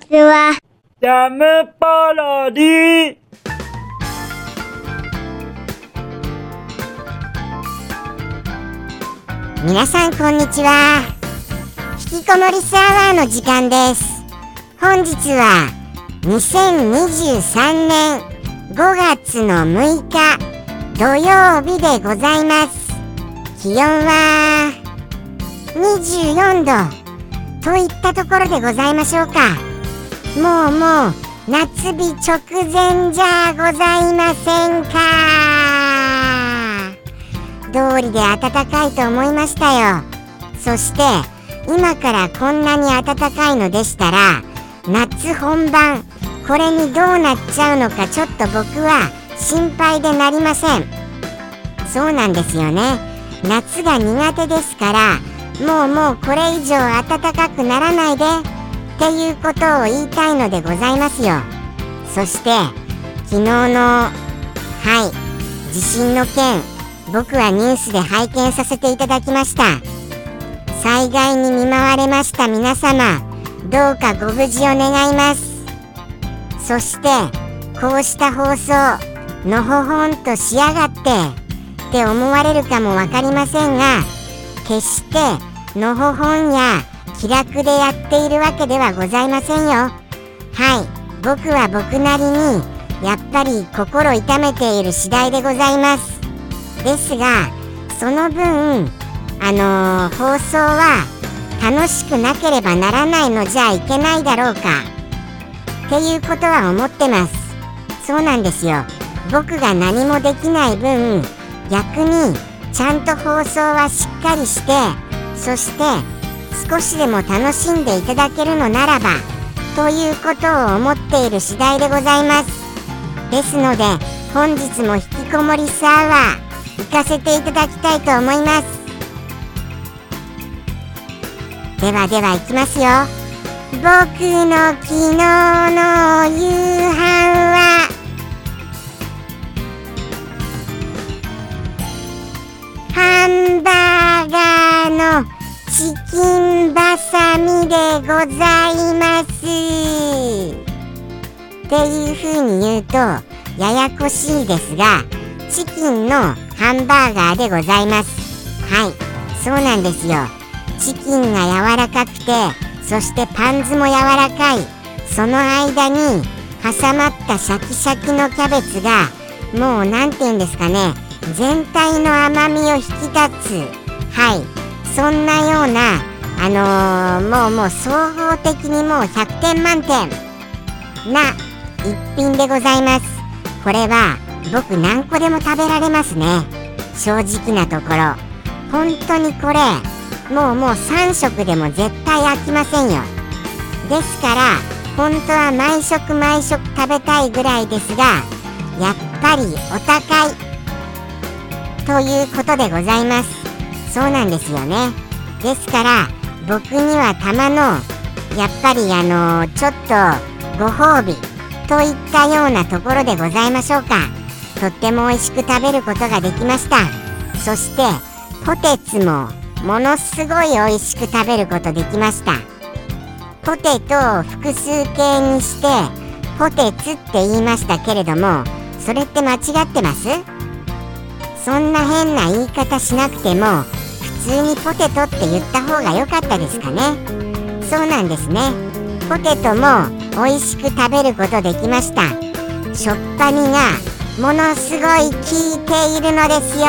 ちは。ジャムパロディ皆さんこんにちは。引きこもりスアワーの時間です。本日は2023年5月の6日土曜日でございます。気温は24度といったところでございましょうかもうもう夏日直前じゃございませんか。通りで暖かいと思いましたよ。そして今からこんなに暖かいのでしたら夏本番これにどうなっちゃうのかちょっと僕は心配でなりません。そうなんですよね。夏が苦手ですからもうもうこれ以上暖かくならないで。っていうことを言いたいのでございますよ。そして昨日のはい地震の件僕はニュースで拝見させていただきました。災害に見舞われました皆様どうかご無事を願います。そしてこうした放送のほほんとしやがってって思われるかも分かりませんが決してのほほんや気楽でやっているわけではございませんよ。はい。僕は僕なりにやっぱり心痛めている次第でございます。ですがその分あのー、放送は楽しくなければならないのじゃいけないだろうか。っていうことは思ってます。そうなんですよ。僕が何もできない分逆にちゃんと放送はしっかりしてそして少しでも楽しんでいただけるのならばということを思っている次第でございます。ですので本日も引きこもりサーバー行かせていただきたいと思います。ではでは行きますよ。僕の昨日の夕飯はチキンバサミでございます。っていう風に言うとややこしいですがチキンのハンバーガーでございます。はいそうなんですよ。チキンが柔らかくてそしてパンズも柔らかい。その間に挟まったシャキシャキのキャベツがもう何て言うんですかね。全体の甘みを引き立つ。はい。そんなようなあのー、もうもう総合的にもう100点満点な一品でございます。これは僕何個でも食べられますね。正直なところ。本当にこれもうもう3食でも絶対飽きませんよ。ですから本当は毎食毎食食べたいぐらいですがやっぱりお高いということでございます。そうなんですよね。ですから僕にはたまのやっぱりあのちょっとご褒美といったようなところでございましょうか。とっても美味しく食べることができました。そしてポテツもものすごい美味しく食べることできました。ポテトを複数形にしてポテツって言いましたけれどもそれって間違ってます？そんな変な言い方しなくても通にポテトって言った方が良かったですかね。そうなんですね。ポテトも美味しく食べることできました。しょっぱみがものすごい効いているのですよ。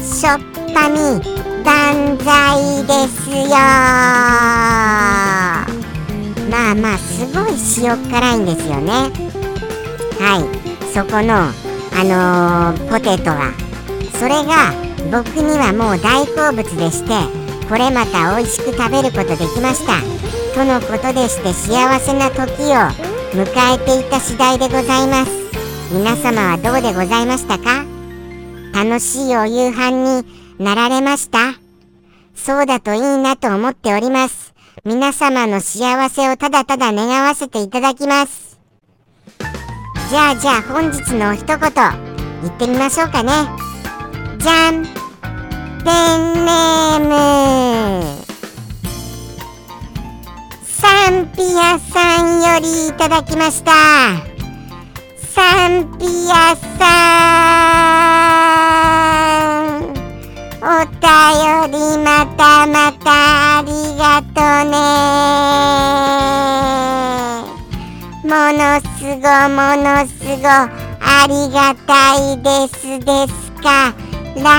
しょっぱみ万歳ですよ。まあまあすごい塩辛いんですよね。はい。そこのあのー、ポテトは。それが僕にはもう大好物でしてこれまた美味しく食べることできました。とのことでして幸せな時を迎えていた次第でございます。皆様はどうでございましたか？楽しいお夕飯になられました？そうだといいなと思っております。皆様の幸せをただただ願わせていただきます。じゃあじゃあ本日の一言言ってみましょうかね。じゃんペンネーム。サンピアさんよりいただきました。サンピアさん。お便りまたまたありがとね。ものすごものすごありがたいですですか。ら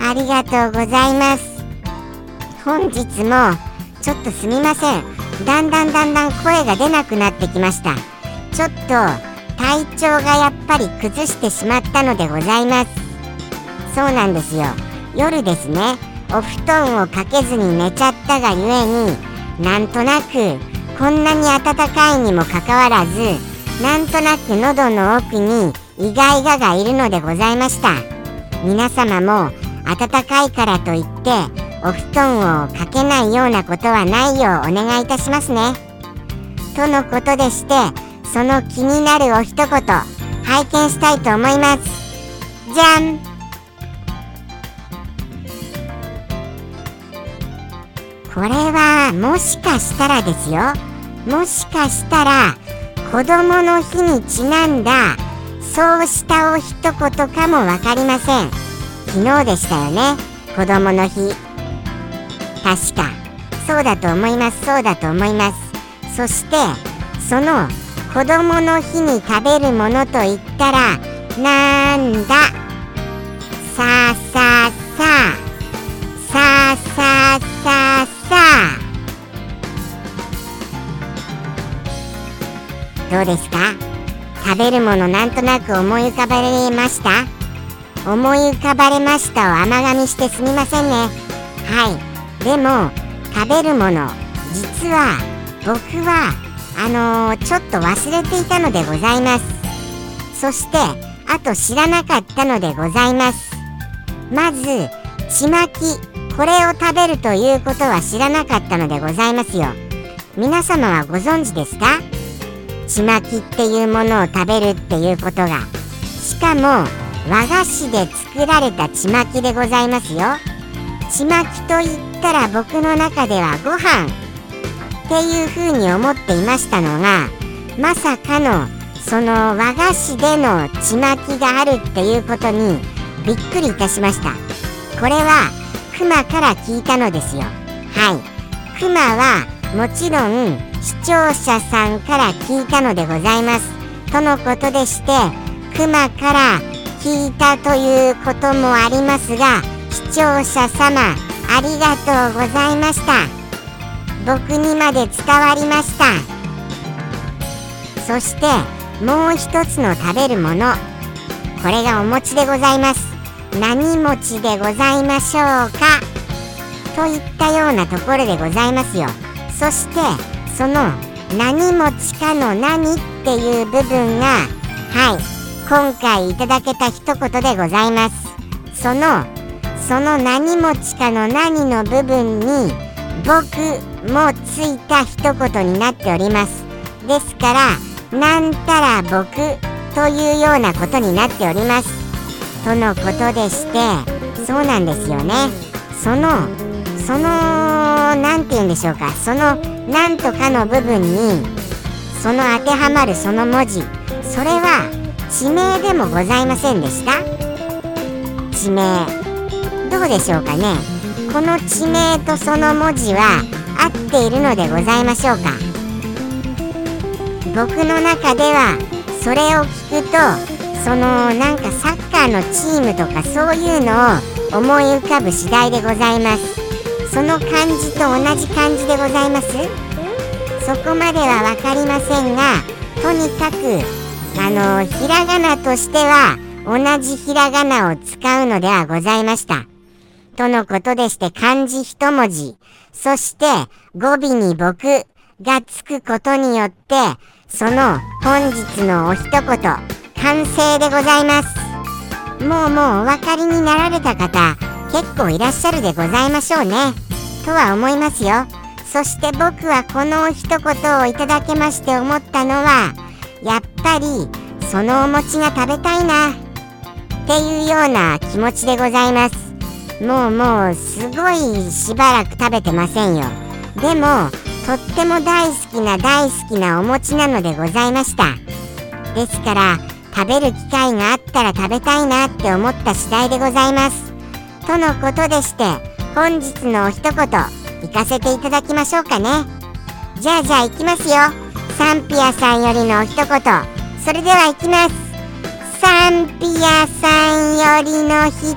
ありがとうございます。本日もちょっとすみません。だんだんだんだん声が出なくなってきました。ちょっと体調がやっぱり崩してしまったのでございます。そうなんですよ。夜ですね。お布団をかけずに寝ちゃったがゆえになんとなくこんなに暖かいにもかかわらずなんとなく喉の奥に意外ががいるのでございました。皆様も暖かいからといってお布団をかけないようなことはないようお願いいたしますね。とのことでしてその気になるお一言拝見したいと思います。じゃん。これはもしかしたらですよ。もしかしたら子供の日にちなんだそうしたお一言かも分かりません。昨日でしたよね。子供の日。確か。そうだと思います。そうだと思います。そしてその子供の日に食べるものといったらなんだ？さあさあさあ。さあさあさあさあ。どうですか？食べるものなんとなく思い浮かばれました？思い浮かばれましたを甘噛みしてすみませんね。はい。でも食べるもの実は僕はあのー、ちょっと忘れていたのでございます。そしてあと知らなかったのでございます。まずちまきこれを食べるということは知らなかったのでございますよ。皆様はご存知ですか？ちまきっていうものを食べるっていうことが。しかも和菓子で作られたちまきでございますよ。ちまきといったら僕の中ではご飯っていうふうに思っていましたのがまさかのその和菓子でのちまきがあるっていうことにびっくりいたしました。これはクマから聞いたのですよ。はい。クマはもちろん視聴者さんから聞いたのでございます。とのことでしてクマから聞いたということもありますが視聴者様ありがとうございました。僕にまで伝わりました。そしてもう一つの食べるものこれがお餅でございます。何餅でございましょうか？といったようなところでございますよ。そしてその何餅かの何っていう部分がはい今回いただけた一言でございます。そのその何餅かの何の部分に僕もついた一言になっております。ですからなんたら僕というようなことになっております。とのことでしてそうなんですよね。そのその何て言うんでしょうか。そのなんとかの部分にその当てはまるその文字。それは地名でもございませんでした？地名。どうでしょうかね？この地名とその文字は合っているのでございましょうか？僕の中ではそれを聞くとそのなんかサッカーのチームとかそういうのを思い浮かぶ次第でございます。その漢字と同じ漢字でございます？そこまでは分かりませんがとにかくあのひらがなとしては同じひらがなを使うのではございました。とのことでして漢字一文字そして語尾に僕がつくことによってその本日のお一言完成でございます。もうもうお分かりになられた方結構いらっしゃるでございましょうね。とは思いますよ。そして僕はこの一言をいただけまして思ったのはやっぱりそのお餅が食べたいな。っていうような気持ちでございます。もうもうすごいしばらく食べてませんよ。でもとっても大好きな大好きなお餅なのでございました。ですから食べる機会があったら食べたいなって思った次第でございます。とのことでして本日のお一言行かせていただきましょうかね。じゃあじゃあ行きますよ。サンピアさんよりのお一言。それでは行きます。サンピアさんよりの一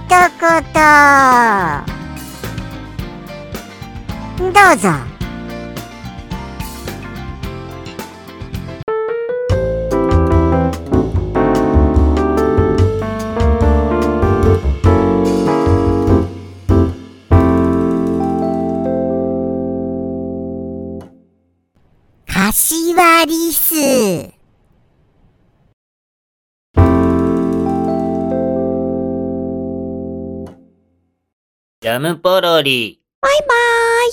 言。どうぞ。ジャムポロリ。バイバイ